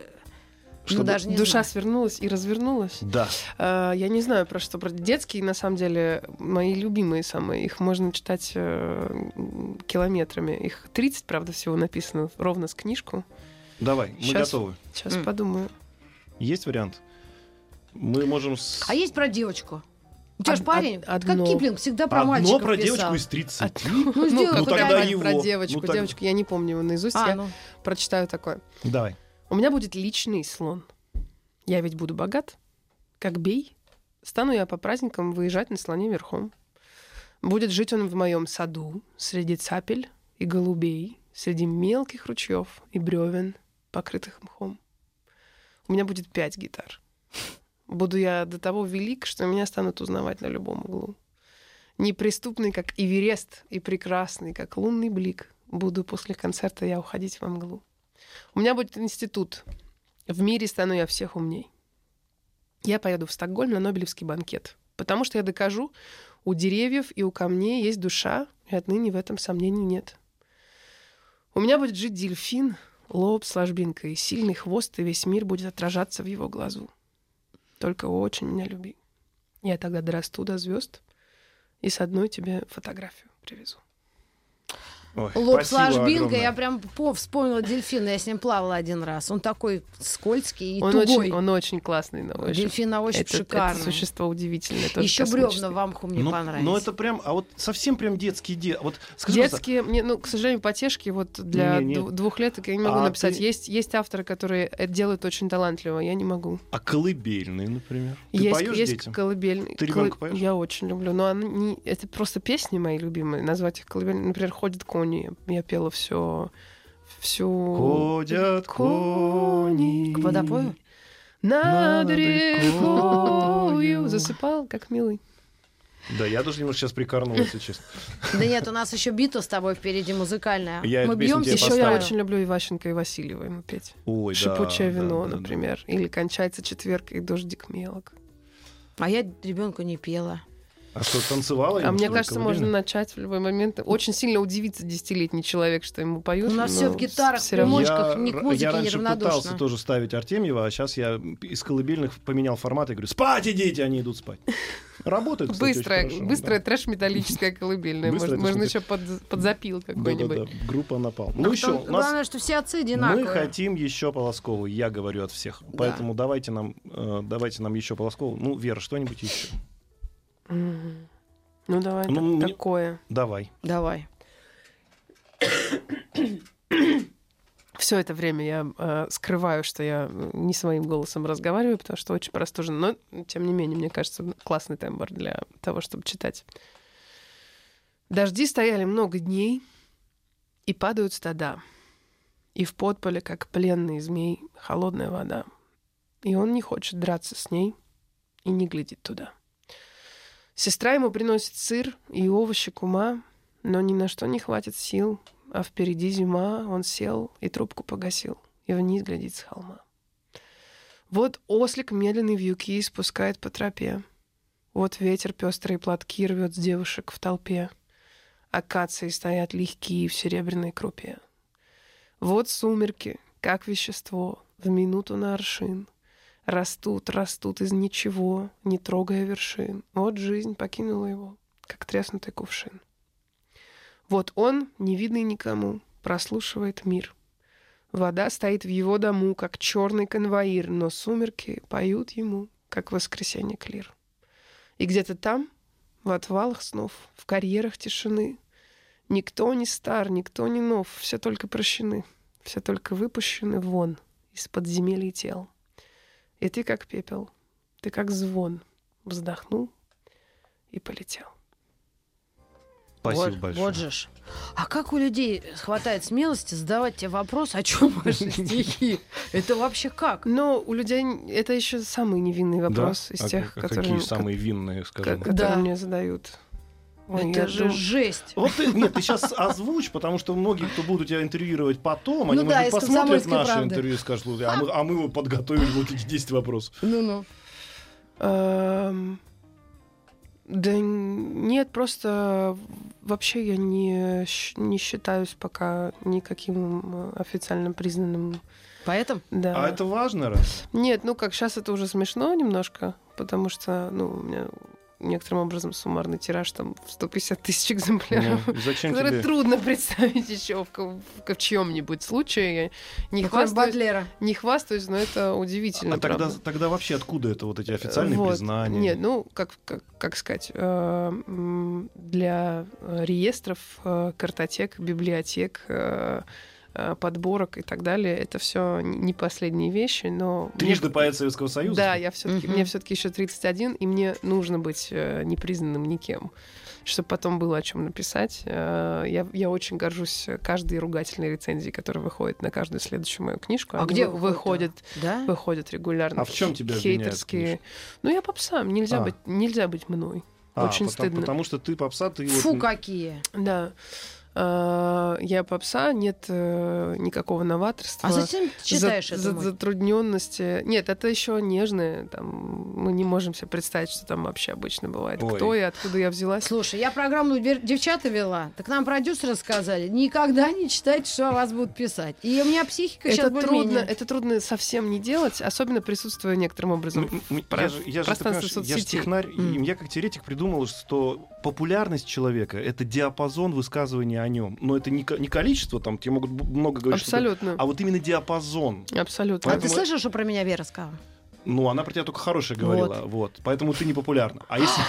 Speaker 3: Чтобы
Speaker 2: Ну, даже не
Speaker 4: Душа
Speaker 2: знаю.
Speaker 4: свернулась и развернулась.
Speaker 3: Да.
Speaker 4: А, Я не знаю про что. Про детские, на самом деле, мои любимые самые. Их можно читать э, километрами. Их 30, правда, всего написано ровно с книжку.
Speaker 3: Давай, мы
Speaker 4: Щас.
Speaker 3: готовы.
Speaker 4: Сейчас
Speaker 2: М.
Speaker 4: подумаю.
Speaker 3: Есть вариант? Мы можем... с-
Speaker 2: А есть про девочку? У тебя
Speaker 4: Од-
Speaker 2: же парень,
Speaker 4: од-
Speaker 2: как
Speaker 4: одно.
Speaker 2: Киплинг, всегда про
Speaker 3: Одно
Speaker 2: мальчиков
Speaker 3: про
Speaker 2: писал.
Speaker 3: девочку из 30.
Speaker 2: Ну,
Speaker 4: Ну,
Speaker 2: сделай
Speaker 4: какой-то
Speaker 2: хоть
Speaker 3: тогда его.
Speaker 4: про
Speaker 3: Ну,
Speaker 4: девочку.
Speaker 3: так-
Speaker 4: Девочку я не помню его наизусть.
Speaker 2: А,
Speaker 4: я
Speaker 2: ну.
Speaker 4: прочитаю такое.
Speaker 3: Давай.
Speaker 4: У меня будет личный слон. Я ведь буду богат. Как бей. Стану я по праздникам выезжать на слоне верхом. Будет жить он в моем саду, среди цапель и голубей, среди мелких ручьев и бревен, покрытых мхом. У меня будет пять гитар. Буду я до того велик, что меня станут узнавать на любом углу. Неприступный, как Эверест, и прекрасный, как лунный блик. Буду после концерта я уходить во мглу. У меня будет институт. В мире стану я всех умней. Я поеду в Стокгольм на Нобелевский банкет. Потому что я докажу, у деревьев и у камней есть душа, и отныне в этом сомнений нет. У меня будет жить дельфин, лоб с ложбинкой, сильный хвост, и весь мир будет отражаться в его глазу. Только очень меня люби. Я тогда дорасту до звезд и с одной тебе фотографию привезу.
Speaker 3: Ой,
Speaker 2: Лоб с
Speaker 3: спасибо
Speaker 2: ложбинкой, я прям по- вспомнила дельфина, я с ним плавала один раз. Он такой скользкий и
Speaker 4: Он
Speaker 2: тугой.
Speaker 4: очень, он очень классный на ощупь.
Speaker 2: Дельфин на ощупь
Speaker 4: это,
Speaker 2: шикарный.
Speaker 4: это существо удивительное.
Speaker 2: Еще бревна в амху мне
Speaker 3: Ну,
Speaker 2: понравились.
Speaker 3: ну, это прям, а вот совсем прям детские де... Вот скажи,
Speaker 4: Детские, мне, ну, к сожалению, потешки вот для
Speaker 3: Не, не.
Speaker 4: дву- двухлеток я не могу
Speaker 3: А
Speaker 4: написать.
Speaker 3: ты-
Speaker 4: Есть, есть авторы, которые это делают очень талантливо, я не могу.
Speaker 3: а колыбельные, например? Ты
Speaker 4: есть
Speaker 3: поешь
Speaker 4: есть
Speaker 3: детям?
Speaker 4: колыбельные.
Speaker 3: Ты ребенка поешь?
Speaker 4: Я очень люблю, но они не... это просто песни мои любимые. Назвать их колыбельными. Например, «Ходят кони». Я пела все всю...
Speaker 3: Ходят кони.
Speaker 2: К водопою?
Speaker 4: Над
Speaker 3: Над
Speaker 4: рекою
Speaker 3: рекою.
Speaker 4: засыпал, как милый.
Speaker 3: Да, я даже немножко сейчас прикорнул, если честно.
Speaker 2: Да нет, у нас еще битва с тобой впереди музыкальная.
Speaker 3: Я
Speaker 2: Мы бьемся
Speaker 3: тебе
Speaker 4: Еще
Speaker 3: поставлю.
Speaker 4: я очень люблю Иващенко и Васильева ему петь.
Speaker 3: Ой, да,
Speaker 4: Шипучее
Speaker 3: да,
Speaker 4: вино,
Speaker 3: да, да.
Speaker 4: например. Или кончается четверг и дождик мелок.
Speaker 2: А я ребенку не пела.
Speaker 3: А что, танцевала?
Speaker 4: А мне кажется, можно начать в любой момент. Очень сильно удивится десятилетний человек, что ему поют.
Speaker 2: У нас все в гитарах,
Speaker 4: равно.
Speaker 2: примочках, ни к музыке
Speaker 3: я раньше пытался тоже ставить Артемьева, а сейчас я из колыбельных поменял формат и говорю, спать идите, они идут спать. Работает, кстати, очень
Speaker 4: Быстрая,
Speaker 3: хорошо,
Speaker 4: быстрая
Speaker 3: да.
Speaker 4: трэш-металлическая колыбельная.
Speaker 3: Быстрая
Speaker 4: Можно, можно еще под, подзапил какой-нибудь.
Speaker 3: Да-да-да, группа напал.
Speaker 2: А
Speaker 3: Ну еще,
Speaker 2: потом
Speaker 3: у нас
Speaker 2: Главное, что все отцы одинаковые.
Speaker 3: мы хотим еще Полоскову, я говорю от всех. Поэтому давайте нам, э, давайте нам еще Полоскову. Ну, Вера, что-нибудь еще.
Speaker 4: Ну давай,
Speaker 3: Ну,
Speaker 4: так- такое.
Speaker 3: Давай.
Speaker 2: Давай.
Speaker 4: Все это время я э, скрываю, что я э, не своим голосом разговариваю, потому что очень простужен. Но, тем не менее, мне кажется, классный тембр для того, чтобы читать. Дожди стояли много дней, и падают стада. И в подполе, как пленный змей, холодная вода. И он не хочет драться с ней и не глядит туда. Сестра ему приносит сыр и овощи кума, но ни на что не хватит сил, а впереди зима, он сел и трубку погасил, и вниз глядит с холма. Вот ослик медленный вьюки спускает по тропе. Вот ветер пестрые платки рвет с девушек в толпе. Акации стоят легкие в серебряной крупе. Вот сумерки, как вещество, в минуту на аршин. Растут, растут из ничего, не трогая вершин. Вот жизнь покинула его, как треснутый кувшин. Вот он, невидный никому, прослушивает мир. Вода стоит в его дому, как черный конвоир, но сумерки поют ему, как воскресенье клир. И где-то там, в отвалах снов, в карьерах тишины, никто не стар, никто не нов, все только прощены, все только выпущены вон из подземелий тел. И ты как пепел, ты как звон, вздохнул и полетел.
Speaker 3: Спасибо
Speaker 2: вот,
Speaker 3: большое.
Speaker 2: Вот же ж. А как у людей хватает смелости задавать тебе вопрос, о чем ваши стихи? Это вообще как?
Speaker 4: Но у людей это еще самый невинный вопрос
Speaker 3: Да?
Speaker 4: из
Speaker 3: А
Speaker 4: тех,
Speaker 3: к-
Speaker 4: которые,
Speaker 3: Какие самые винные, скажем?
Speaker 4: которые
Speaker 2: Да.
Speaker 4: мне задают. Ой,
Speaker 2: Это
Speaker 4: я
Speaker 2: же
Speaker 4: дум-
Speaker 2: жесть.
Speaker 3: Вот ты, нет, ты сейчас озвучь, потому что многие, кто будут тебя интервьюировать потом, они,
Speaker 2: Ну да,
Speaker 3: может посмотрят
Speaker 2: «Комсомольской
Speaker 3: наше
Speaker 2: правды».
Speaker 3: интервью и скажут, «Слушай, а мы, а мы вот подготовили вот эти 10 вопросов.
Speaker 2: Ну-ну.
Speaker 4: Эм, Да нет, просто вообще я не, не считаюсь пока никаким э, официально признанным.
Speaker 2: Поэтому?
Speaker 4: Да.
Speaker 3: А это важно, раз?
Speaker 4: Нет, ну как сейчас это уже смешно немножко, потому что, ну, у меня некоторым образом суммарный тираж там в 150 тысяч экземпляров.
Speaker 3: Ну, зачем
Speaker 4: который
Speaker 3: тебе?
Speaker 4: трудно представить еще в, ко- в, чьем-нибудь случае. Я не
Speaker 2: Ну, кроме
Speaker 4: хвастаюсь,
Speaker 2: Батлера.
Speaker 4: не хвастаюсь, но это удивительно.
Speaker 3: А тогда,
Speaker 4: правда.
Speaker 3: тогда вообще откуда это вот эти официальные
Speaker 4: Вот.
Speaker 3: признания?
Speaker 4: Нет, ну, как, как, как сказать, э, для э, реестров, э, картотек, библиотек, э, э, подборок и так далее, это все не последние вещи, но... мне-
Speaker 3: Трижды поэт Советского Союза?
Speaker 4: Да, я все-таки,
Speaker 2: Мгм.
Speaker 4: мне все-таки еще 31, и мне нужно быть э, непризнанным никем, чтобы потом было о чем написать. Э, я, я очень горжусь каждой ругательной рецензией, которая выходит на каждую следующую мою книжку.
Speaker 2: А
Speaker 4: Они
Speaker 2: где
Speaker 4: выходят?
Speaker 2: Да?
Speaker 4: Выходят регулярно.
Speaker 3: А в чем тебя
Speaker 4: хейтерские? Ну, я попса, нельзя,
Speaker 3: А.
Speaker 4: быть, нельзя быть мной.
Speaker 3: А,
Speaker 4: Очень
Speaker 3: потому,
Speaker 4: стыдно.
Speaker 3: Потому что ты попса, ты
Speaker 2: Фу,
Speaker 3: вот...
Speaker 2: какие.
Speaker 4: Да. А, Я попса, нет э, никакого новаторства.
Speaker 2: А зачем ты читаешь
Speaker 4: за,
Speaker 2: это?
Speaker 4: за- затрудненности. Нет, это еще нежное. Там, мы не можем себе представить, что там вообще обычно бывает.
Speaker 3: Ой.
Speaker 4: Кто и откуда я взялась.
Speaker 2: Слушай, я программу «Дев- «Девчата» вела, так нам продюсеры сказали, никогда не читайте, что о вас будут писать. И у меня психика сейчас
Speaker 4: Это трудно,
Speaker 2: более-менее.
Speaker 4: это трудно совсем не делать, особенно присутствуя некоторым образом
Speaker 3: м-
Speaker 4: про-
Speaker 3: я же, я же,
Speaker 4: пространстве
Speaker 3: я же технарь, и я как теоретик придумал, что популярность человека — это диапазон высказывания о нем. Но это не, не количество, там, тебе могут много говорить, что
Speaker 4: Абсолютно.
Speaker 3: а вот именно диапазон.
Speaker 4: Абсолютно.
Speaker 2: А ты
Speaker 3: поэтому-
Speaker 2: слышал, что про меня Вера сказала?
Speaker 3: Ну, она про тебя только хорошее говорила, вот. Поэтому ты не популярна. А если,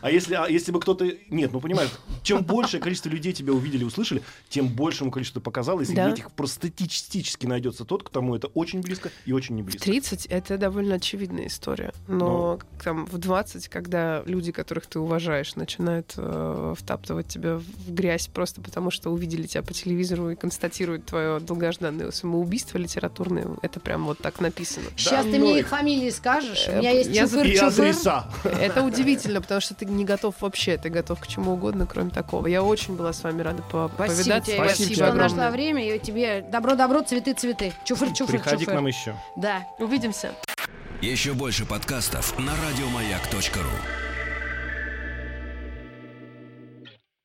Speaker 3: а если, а если бы кто-то... Нет, ну, понимаешь, чем большее количество людей тебя увидели, услышали, тем большему количеству показало, и среди
Speaker 4: Да.
Speaker 3: этих просто статистически найдется тот, кому это очень близко и очень не
Speaker 4: В
Speaker 3: близко.
Speaker 4: 30 это довольно очевидная история. Но там в 20, когда люди, которых ты уважаешь, начинают э, втаптывать тебя в грязь просто потому, что увидели тебя по телевизору и констатируют твое долгожданное самоубийство литературное, это прям вот так написано.
Speaker 2: Сейчас ты
Speaker 3: ну
Speaker 2: мне
Speaker 3: и-
Speaker 2: их фамилии скажешь. У
Speaker 4: Э,
Speaker 2: меня есть
Speaker 3: И
Speaker 2: чуфыр-чуфыр.
Speaker 3: адреса.
Speaker 4: Это удивительно, потому что ты не готов вообще, ты готов к чему угодно, кроме такого. Я очень была с вами рада повидаться.
Speaker 3: Спасибо
Speaker 2: что нашла время. И тебе добро-добро, цветы-цветы. Чуфыр-чуфыр-чуфыр.
Speaker 3: Приходи к нам еще.
Speaker 2: Да.
Speaker 4: Увидимся.
Speaker 1: Еще больше подкастов на радиомаяк.ру.